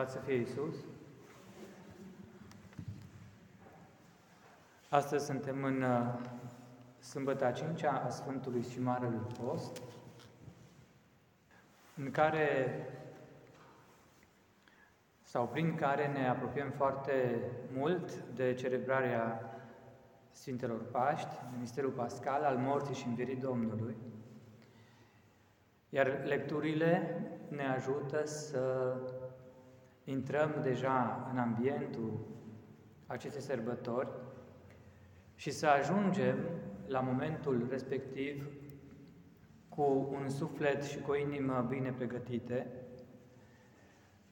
Lăudați să fie Iisus! Astăzi suntem în uh, sâmbătă 5 a Sfântului și Marelui Post, în care sau prin care ne apropiem foarte mult de celebrarea Sfintelor Paști, de Misterul Pascal al morții și învierii Domnului. Iar lecturile ne ajută să intrăm deja în ambientul acestei sărbători și să ajungem la momentul respectiv cu un suflet și cu o inimă bine pregătite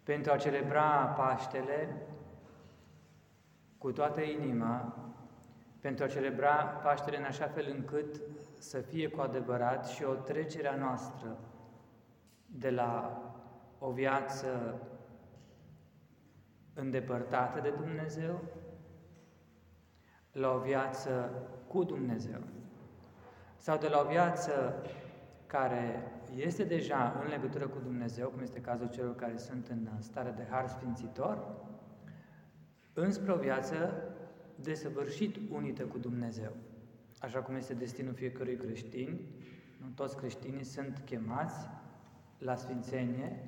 pentru a celebra Paștele cu toată inima, pentru a celebra Paștele în așa fel încât să fie cu adevărat și o trecere a noastră de la o viață îndepărtată de Dumnezeu la o viață cu Dumnezeu sau de la o viață care este deja în legătură cu Dumnezeu, cum este cazul celor care sunt în stare de har sfințitor, înspre o viață desăvârșit unită cu Dumnezeu. Așa cum este destinul fiecărui creștin, nu toți creștinii sunt chemați la sfințenie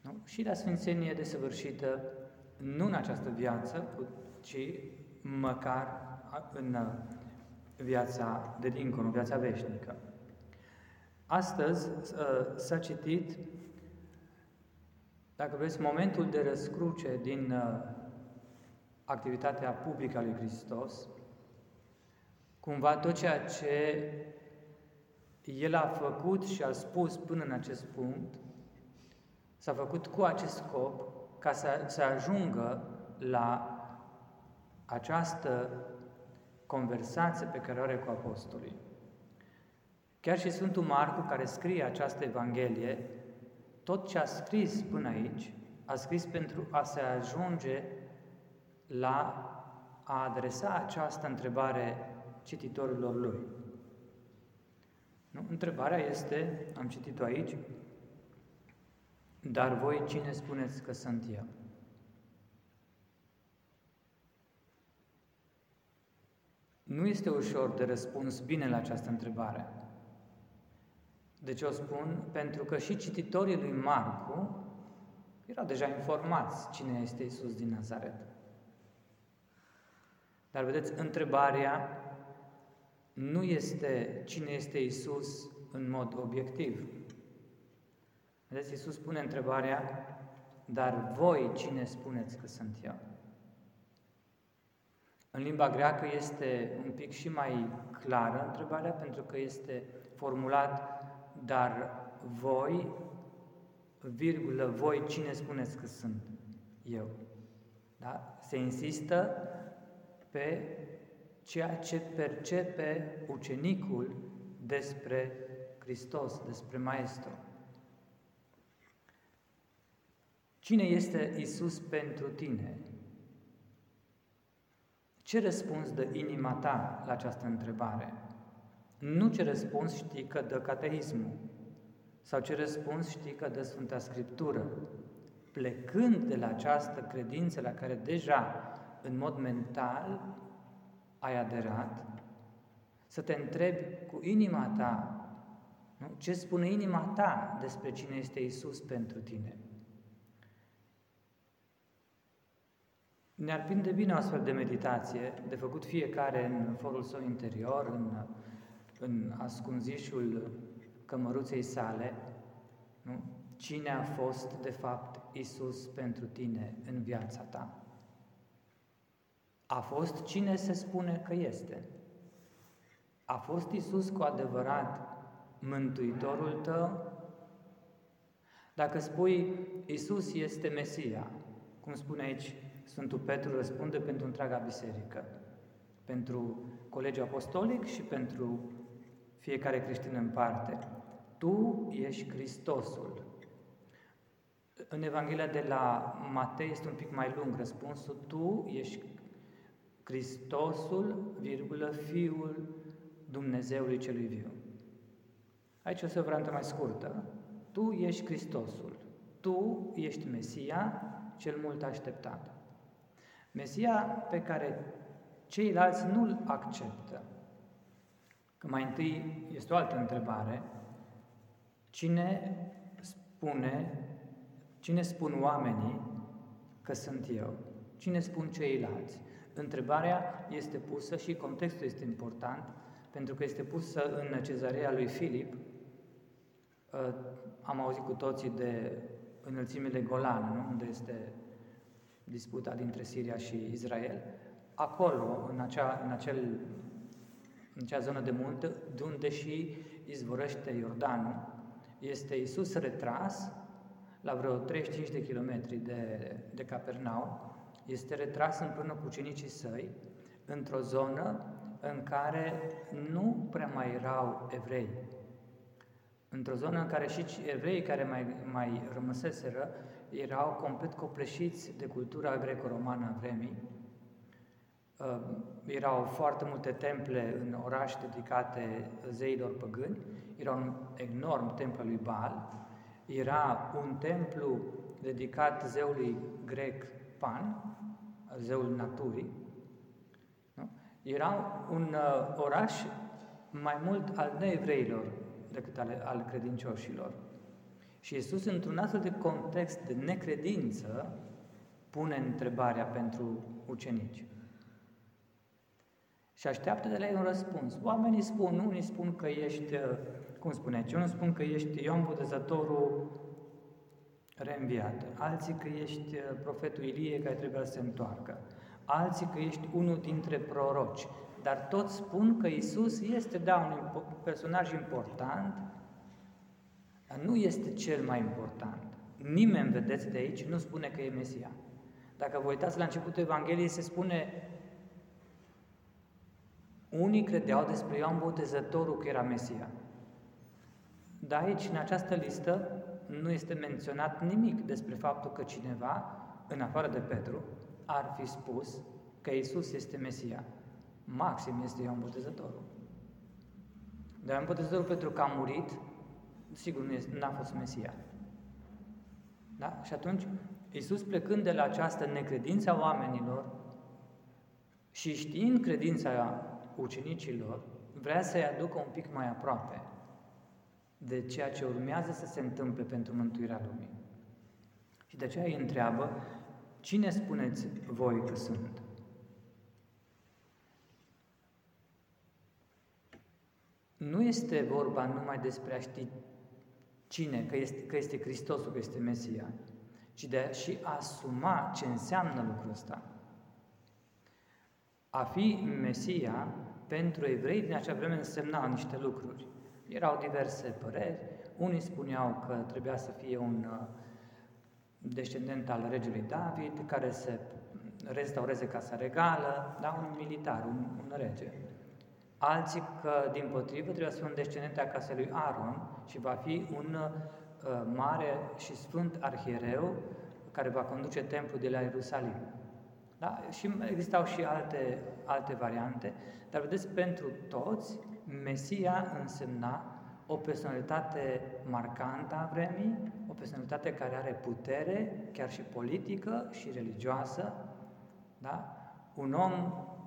nu? și la sfințenie desăvârșită nu în această viață, ci măcar în viața de dincolo, viața veșnică. Astăzi ă, s-a citit, dacă vreți, momentul de răscruce din ă, activitatea publică a lui Hristos, cumva tot ceea ce El a făcut și a spus până în acest punct, s-a făcut cu acest scop ca să, să ajungă la această conversație pe care o are cu apostolii. Chiar și Sfântul Marcu, care scrie această Evanghelie, tot ce a scris până aici, a scris pentru a se ajunge la a adresa această întrebare cititorilor lui. Nu? Întrebarea este, am citit-o aici, dar voi cine spuneți că sunt eu? Nu este ușor de răspuns bine la această întrebare. De ce o spun? Pentru că și cititorii lui Marcu erau deja informați cine este Isus din Nazaret. Dar vedeți, întrebarea nu este cine este Isus în mod obiectiv. Vedeți, Iisus pune întrebarea, dar voi cine spuneți că sunt eu? În limba greacă este un pic și mai clară întrebarea, pentru că este formulat, dar voi, virgulă, voi cine spuneți că sunt eu? Da? Se insistă pe ceea ce percepe ucenicul despre Hristos, despre Maestru. Cine este Isus pentru tine? Ce răspuns dă inima ta la această întrebare? Nu ce răspuns știi că dă cateismul sau ce răspuns știi că dă Sfânta Scriptură. Plecând de la această credință la care deja, în mod mental, ai aderat, să te întrebi cu inima ta, nu? ce spune inima ta despre cine este Isus pentru tine. Ne-ar prinde bine o astfel de meditație, de făcut fiecare în forul său interior, în, în ascunzișul cămăruței sale, nu? cine a fost, de fapt, Isus pentru tine în viața ta. A fost cine se spune că este. A fost Isus cu adevărat Mântuitorul tău? Dacă spui Isus este Mesia, cum spune aici Sfântul Petru răspunde pentru întreaga biserică, pentru colegiul apostolic și pentru fiecare creștin în parte. Tu ești Hristosul. În Evanghelia de la Matei este un pic mai lung răspunsul. Tu ești Hristosul, virgulă, Fiul Dumnezeului celui viu. Aici o să o variantă mai scurtă. Tu ești Hristosul. Tu ești Mesia, cel mult așteptat. Mesia pe care ceilalți nu-l acceptă. Că mai întâi este o altă întrebare. Cine spune, cine spun oamenii că sunt eu? Cine spun ceilalți? Întrebarea este pusă și contextul este important, pentru că este pusă în cezarea lui Filip. Uh, am auzit cu toții de înălțimile Golan, nu? unde este disputa dintre Siria și Israel. Acolo, în acea, în acel, în acea zonă de munte, de unde și izvorăște Iordanul, este Isus retras la vreo 35 de kilometri de, de Capernau, este retras împreună cu ucenicii săi într-o zonă în care nu prea mai erau evrei. Într-o zonă în care și evreii care mai, mai rămăseseră erau complet copleșiți de cultura greco-romană a vremii. Uh, erau foarte multe temple în oraș dedicate zeilor păgâni, era un enorm templu lui Baal, era un templu dedicat zeului grec Pan, zeul naturii, nu? era un uh, oraș mai mult al neevreilor decât al, al credincioșilor. Și Iisus, într-un astfel de context de necredință, pune întrebarea pentru ucenici. Și așteaptă de la ei un răspuns. Oamenii spun, unii spun că ești, uh, cum spuneți, unii spun că ești Ion Botezătorul reînviat, alții că ești uh, profetul Ilie care trebuie să se întoarcă, alții că ești unul dintre proroci, dar toți spun că Isus este, da, un personaj important, dar nu este cel mai important. Nimeni, vedeți de aici, nu spune că e Mesia. Dacă vă uitați la începutul Evangheliei, se spune unii credeau despre Ioan Botezătorul că era Mesia. Dar aici, în această listă, nu este menționat nimic despre faptul că cineva, în afară de Petru, ar fi spus că Isus este Mesia. Maxim este Ioan Botezătorul. Dar Ioan Botezătorul, pentru că a murit, sigur nu este, n-a fost Mesia. Da? Și atunci, Iisus plecând de la această necredință a oamenilor și știind credința ucenicilor, vrea să-i aducă un pic mai aproape de ceea ce urmează să se întâmple pentru mântuirea lumii. Și de aceea îi întreabă, cine spuneți voi că sunt? Nu este vorba numai despre a ști cine, că este, că este Hristosul, că este Mesia, ci de a și asuma ce înseamnă lucrul ăsta. A fi Mesia, pentru evrei din acea vreme însemna niște lucruri. Erau diverse păreri, unii spuneau că trebuia să fie un uh, descendent al regelui David, care să restaureze casa regală, da, un militar, un, un rege. Alții că, din potrivă, trebuie să fie un descendent al casei lui Aaron și va fi un uh, mare și sfânt arhiereu care va conduce templul de la Ierusalim. Da? Și existau și alte, alte variante, dar vedeți, pentru toți, Mesia însemna o personalitate marcantă a vremii, o personalitate care are putere, chiar și politică și religioasă, da? un om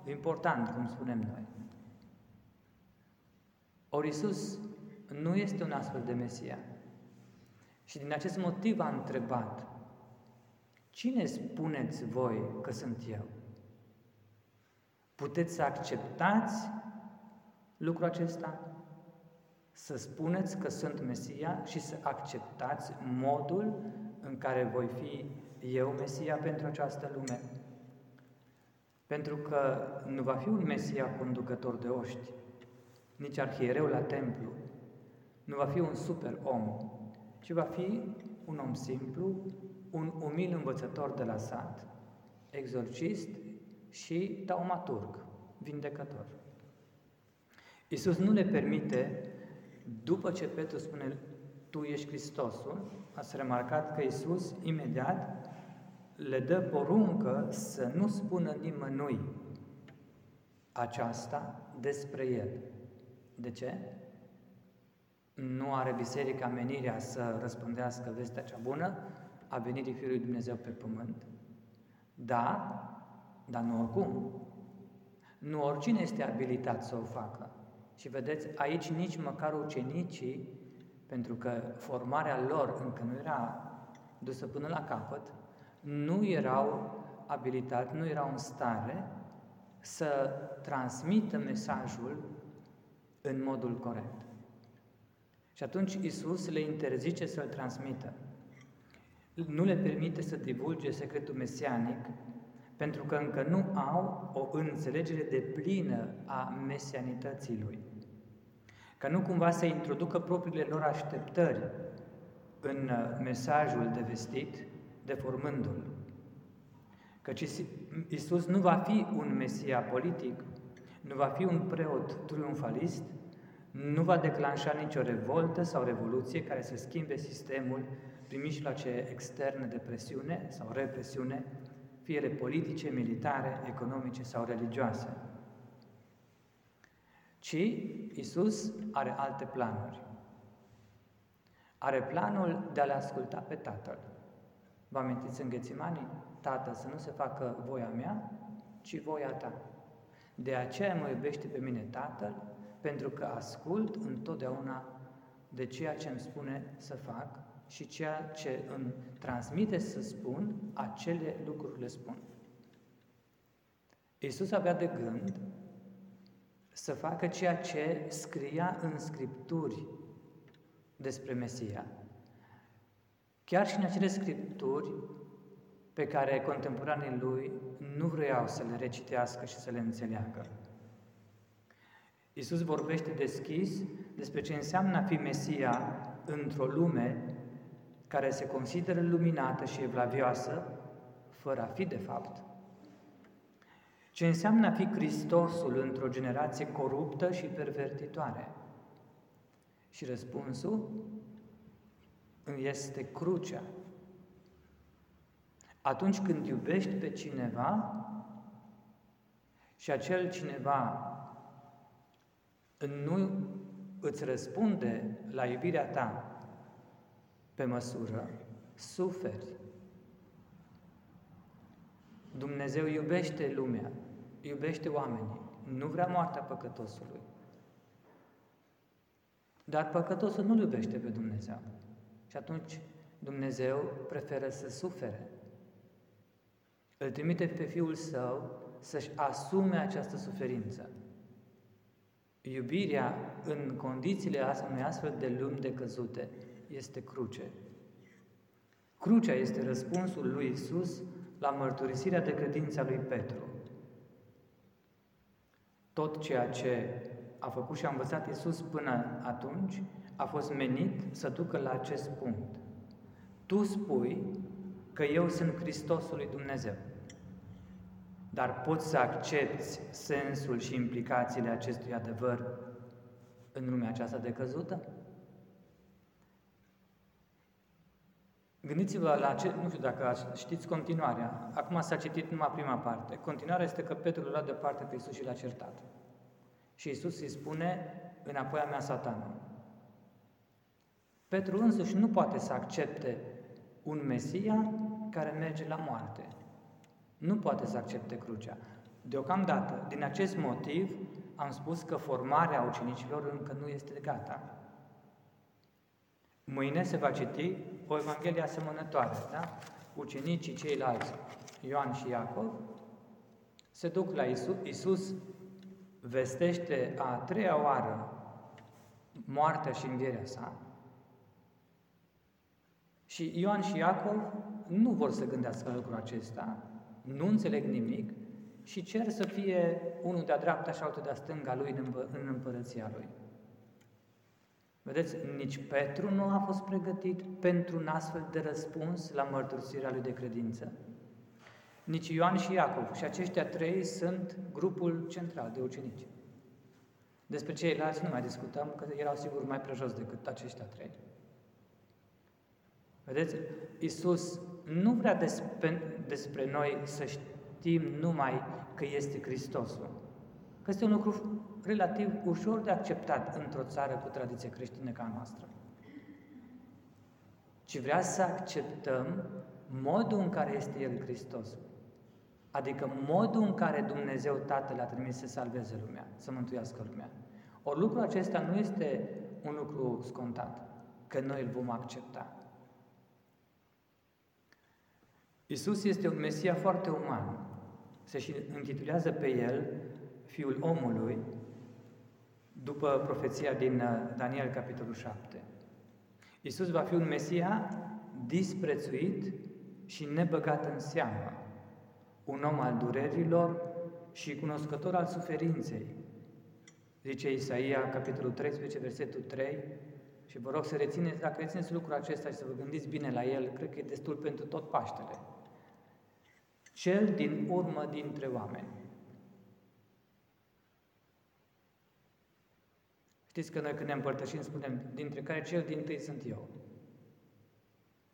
important, cum spunem noi. Ori Iisus nu este un astfel de Mesia. Și din acest motiv a întrebat, cine spuneți voi că sunt eu? Puteți să acceptați lucrul acesta? Să spuneți că sunt Mesia și să acceptați modul în care voi fi eu Mesia pentru această lume? Pentru că nu va fi un Mesia conducător de oști, nici arhiereu la templu, nu va fi un super om, ci va fi un om simplu, un umil învățător de la sat, exorcist și taumaturg, vindecător. Iisus nu le permite, după ce Petru spune, Tu ești Hristosul, ați remarcat că Iisus imediat le dă poruncă să nu spună nimănui aceasta despre El. De ce? Nu are biserica menirea să răspândească vestea cea bună, a venirii Fiului Dumnezeu pe pământ. Da, dar nu oricum. Nu oricine este abilitat să o facă. Și vedeți, aici nici măcar ucenicii, pentru că formarea lor încă nu era dusă până la capăt, nu erau abilitați, nu erau în stare să transmită mesajul în modul corect. Și atunci Isus le interzice să-l transmită. Nu le permite să divulge secretul mesianic, pentru că încă nu au o înțelegere de plină a mesianității lui. Ca nu cumva să introducă propriile lor așteptări în mesajul de vestit, deformându-l. Căci Isus nu va fi un Mesia politic, nu va fi un preot triumfalist, nu va declanșa nicio revoltă sau revoluție care să schimbe sistemul prin mijloace externe de presiune sau represiune, fie ele politice, militare, economice sau religioase. Ci Isus are alte planuri. Are planul de a le asculta pe Tatăl. Vă amintiți în Ghețimanii? Tată, să nu se facă voia mea, ci voia ta. De aceea mă iubește pe mine Tatăl, pentru că ascult întotdeauna de ceea ce îmi spune să fac și ceea ce îmi transmite să spun, acele lucruri le spun. Iisus avea de gând să facă ceea ce scria în Scripturi despre Mesia. Chiar și în acele Scripturi pe care contemporanii lui nu vreau să le recitească și să le înțeleagă. Iisus vorbește deschis despre ce înseamnă a fi Mesia într-o lume care se consideră luminată și evlavioasă, fără a fi de fapt. Ce înseamnă a fi Hristosul într-o generație coruptă și pervertitoare? Și răspunsul este crucea. Atunci când iubești pe cineva și acel cineva nu îți răspunde la iubirea ta pe măsură, suferi. Dumnezeu iubește lumea, iubește oamenii, nu vrea moartea păcătosului. Dar păcătosul nu iubește pe Dumnezeu. Și atunci Dumnezeu preferă să sufere. Îl trimite pe Fiul Său să-și asume această suferință. Iubirea în condițiile unei astfel de lumi decăzute este cruce. Crucea este răspunsul lui Isus la mărturisirea de credință a lui Petru. Tot ceea ce a făcut și a învățat Isus până atunci a fost menit să ducă la acest punct. Tu spui că eu sunt Hristosul lui Dumnezeu. Dar poți să accepti sensul și implicațiile acestui adevăr în lumea aceasta decăzută? Gândiți-vă la ce, nu știu dacă știți continuarea. Acum s-a citit numai prima parte. Continuarea este că Petru l-a departe pe Iisus și l-a certat. Și Iisus îi spune, înapoi a mea satană. Petru însuși nu poate să accepte un Mesia care merge la moarte. Nu poate să accepte crucea. Deocamdată, din acest motiv, am spus că formarea ucenicilor încă nu este gata. Mâine se va citi o Evanghelie asemănătoare, da? Ucenicii ceilalți, Ioan și Iacov, se duc la Isus, Isus vestește a treia oară moartea și învierea sa și Ioan și Iacov nu vor să gândească lucrul acesta, nu înțeleg nimic și cer să fie unul de-a dreapta și altul de-a stânga lui în împărăția lui. Vedeți, nici Petru nu a fost pregătit pentru un astfel de răspuns la mărturisirea lui de credință. Nici Ioan și Iacov. Și aceștia trei sunt grupul central de ucenici. Despre ceilalți nu mai discutăm, că erau sigur mai prejos decât aceștia trei. Vedeți, Iisus nu vrea despre, despre noi să știm numai că este Hristosul, că este un lucru relativ ușor de acceptat într-o țară cu tradiție creștină ca a noastră. ci vrea să acceptăm modul în care este El Hristos. Adică modul în care Dumnezeu Tatăl a trimis să salveze lumea, să mântuiască lumea. Ori lucrul acesta nu este un lucru scontat, că noi îl vom accepta. Isus este un Mesia foarte uman. Se și intitulează pe el Fiul omului, după profeția din uh, Daniel, capitolul 7. Isus va fi un Mesia disprețuit și nebăgat în seamă, un om al durerilor și cunoscător al suferinței. Zice Isaia, capitolul 13, versetul 3, și vă rog să rețineți, dacă rețineți lucrul acesta și să vă gândiți bine la el, cred că e destul pentru tot Paștele. Cel din urmă dintre oameni. Știți că noi când ne împărtășim spunem, dintre care cel din tâi sunt eu.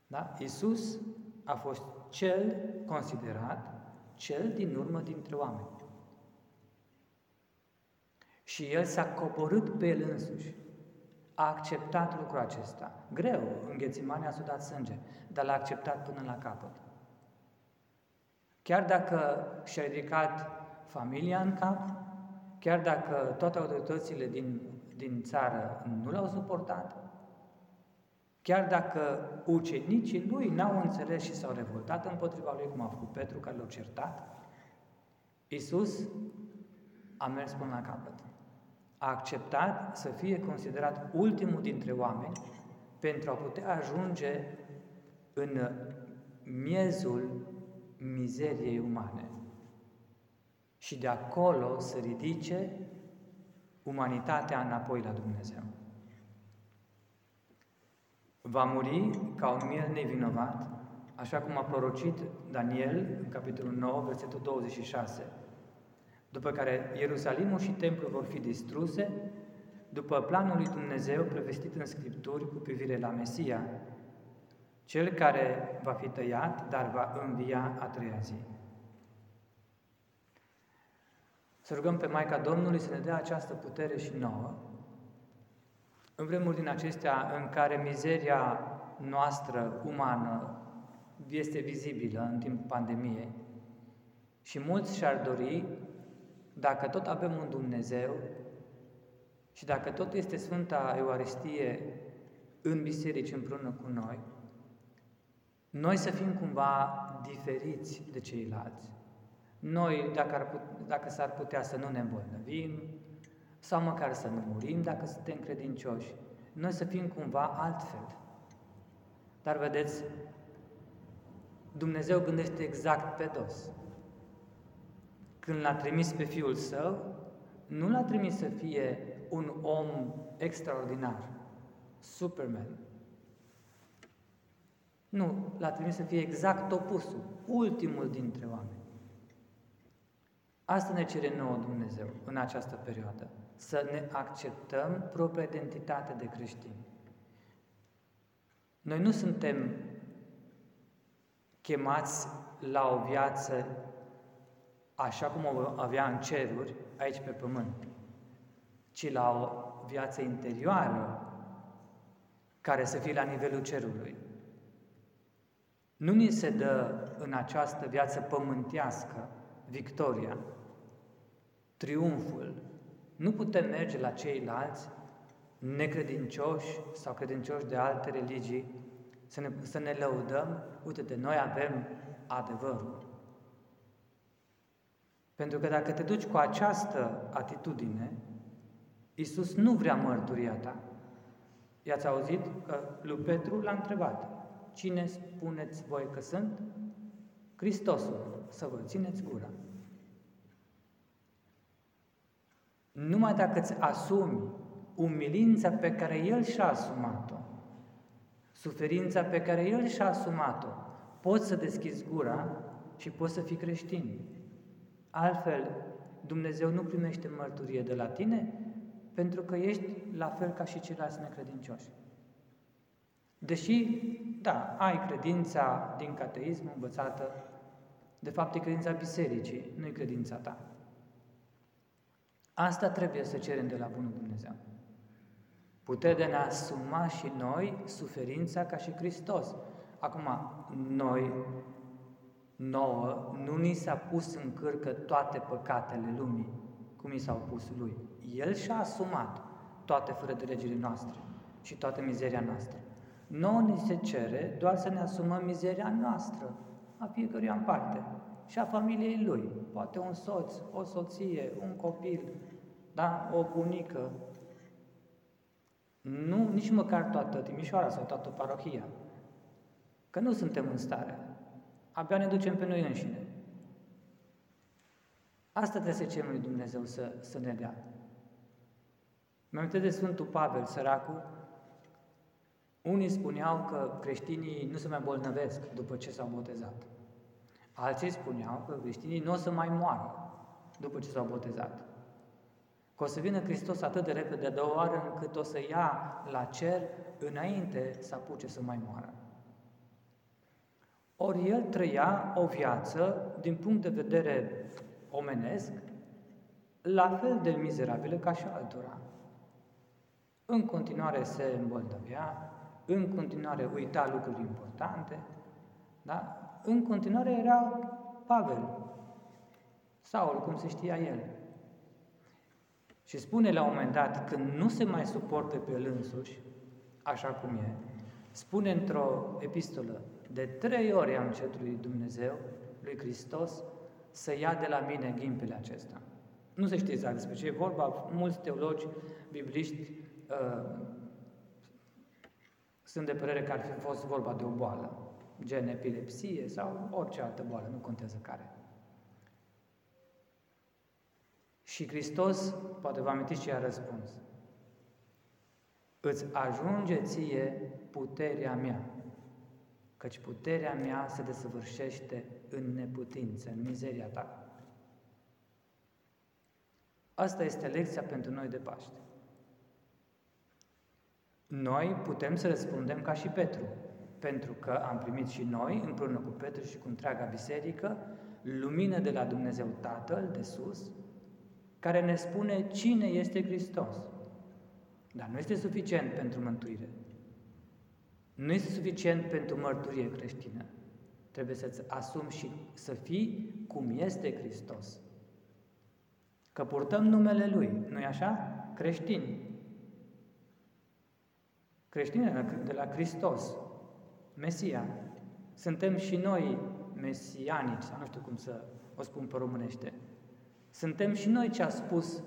Da? Iisus a fost cel considerat cel din urmă dintre oameni. Și el s-a coborât pe el însuși. A acceptat lucrul acesta. Greu, în Ghețimane a sudat sânge, dar l-a acceptat până la capăt. Chiar dacă și-a ridicat familia în cap, chiar dacă toate autoritățile din, din țară nu l-au suportat, chiar dacă ucenicii lui n-au înțeles și s-au revoltat împotriva lui, cum a făcut Petru, care l-a certat, Iisus a mers până la capăt. A acceptat să fie considerat ultimul dintre oameni pentru a putea ajunge în miezul mizeriei umane. Și de acolo să ridice umanitatea înapoi la Dumnezeu. Va muri ca un miel nevinovat, așa cum a prorocit Daniel în capitolul 9, versetul 26, după care Ierusalimul și templul vor fi distruse, după planul lui Dumnezeu prevestit în Scripturi cu privire la Mesia, cel care va fi tăiat, dar va învia a treia zi. Să rugăm pe Maica Domnului să ne dea această putere și nouă, în vremuri din acestea în care mizeria noastră umană este vizibilă în timpul pandemiei și mulți și-ar dori, dacă tot avem un Dumnezeu și dacă tot este Sfânta Euaristie în biserici împreună cu noi, noi să fim cumva diferiți de ceilalți. Noi, dacă, ar put, dacă s-ar putea să nu ne îmbolnăvim, sau măcar să nu murim dacă suntem credincioși, noi să fim cumva altfel. Dar vedeți, Dumnezeu gândește exact pe dos. Când l-a trimis pe Fiul Său, nu l-a trimis să fie un om extraordinar, Superman, nu, l-a trimis să fie exact opusul, ultimul dintre oameni. Asta ne cere nouă Dumnezeu în această perioadă, să ne acceptăm propria identitate de creștini. Noi nu suntem chemați la o viață așa cum o avea în ceruri, aici pe pământ, ci la o viață interioară care să fie la nivelul cerului. Nu ni se dă în această viață pământească victoria, triumful. Nu putem merge la ceilalți necredincioși sau credincioși de alte religii să ne, să ne lăudăm, uite, de noi avem adevărul. Pentru că dacă te duci cu această atitudine, Iisus nu vrea mărturia ta. I-ați auzit că lui Petru l-a întrebat, Cine spuneți voi că sunt? Hristosul, să vă țineți gura. Numai dacă îți asumi umilința pe care El și-a asumat-o, suferința pe care El și-a asumat-o, poți să deschizi gura și poți să fii creștin. Altfel, Dumnezeu nu primește mărturie de la tine pentru că ești la fel ca și ceilalți necredincioși. Deși, da, ai credința din cateism învățată, de fapt e credința bisericii, nu e credința ta. Asta trebuie să cerem de la Bunul Dumnezeu. Putere de a ne asuma și noi suferința ca și Hristos. Acum, noi, nouă, nu ni s-a pus în cârcă toate păcatele lumii, cum i s-au pus lui. El și-a asumat toate fără de legile noastre și toată mizeria noastră. Nouă ni se cere doar să ne asumăm mizeria noastră, a fiecăruia în parte, și a familiei lui. Poate un soț, o soție, un copil, da? o bunică. Nu, nici măcar toată Timișoara sau toată parohia. Că nu suntem în stare. Abia ne ducem pe noi înșine. Asta trebuie să cerem lui Dumnezeu să, să ne dea. Mă de Sfântul Pavel, săracul, unii spuneau că creștinii nu se mai bolnăvesc după ce s-au botezat. Alții spuneau că creștinii nu o să mai moară după ce s-au botezat. Că o să vină Hristos atât de repede de o oară încât o să ia la cer înainte să apuce să mai moară. Ori el trăia o viață, din punct de vedere omenesc, la fel de mizerabilă ca și altora. În continuare se îmbolnăvea, în continuare uita lucruri importante, da? în continuare era Pavel, Saul, cum se știa el. Și spune la un moment dat, când nu se mai suportă pe el însuși, așa cum e, spune într-o epistolă, de trei ori am cerut lui Dumnezeu, lui Hristos, să ia de la mine ghimpele acesta. Nu se știe exact despre ce e vorba, mulți teologi, bibliști, uh, sunt de părere că ar fi fost vorba de o boală, gen epilepsie sau orice altă boală, nu contează care. Și Hristos, poate vă amintiți ce a răspuns. Îți ajunge ție puterea mea, căci puterea mea se desăvârșește în neputință, în mizeria ta. Asta este lecția pentru noi de Paște. Noi putem să răspundem ca și Petru, pentru că am primit și noi, împreună cu Petru și cu întreaga biserică, lumină de la Dumnezeu Tatăl de sus, care ne spune cine este Hristos. Dar nu este suficient pentru mântuire. Nu este suficient pentru mărturie creștină. Trebuie să-ți asumi și să fii cum este Hristos. Că purtăm numele Lui, nu-i așa? Creștini. Creștini de la Hristos, Mesia. Suntem și noi mesianici, sau nu știu cum să o spun pe românește. Suntem și noi ce a spus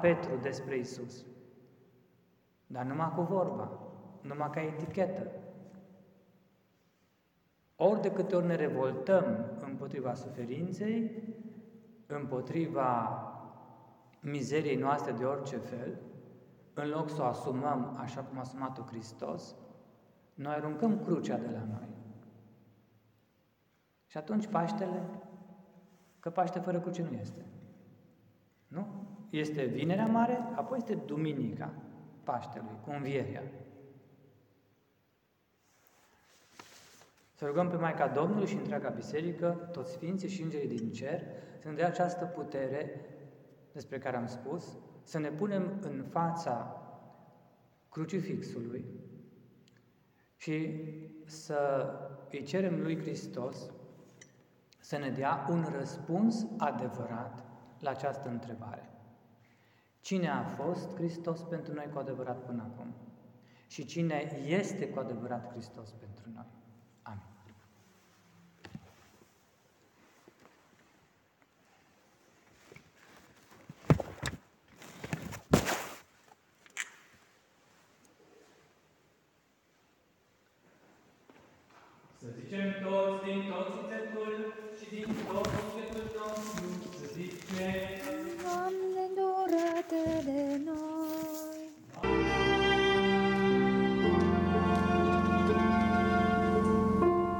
Petru despre Isus. Dar numai cu vorba, numai ca etichetă. Ori de câte ori ne revoltăm împotriva suferinței, împotriva mizeriei noastre de orice fel, în loc să o asumăm așa cum a asumat-o Hristos, noi aruncăm crucea de la noi. Și atunci Paștele, că Paște fără cruce nu este. Nu? Este Vinerea Mare, apoi este Duminica Paștelui, cu învierea. Să rugăm pe Maica Domnului și întreaga biserică, toți sfinții și îngerii din cer, să ne dea această putere despre care am spus, să ne punem în fața crucifixului și să îi cerem lui Hristos să ne dea un răspuns adevărat la această întrebare. Cine a fost Hristos pentru noi cu adevărat până acum? Și cine este cu adevărat Hristos pentru noi?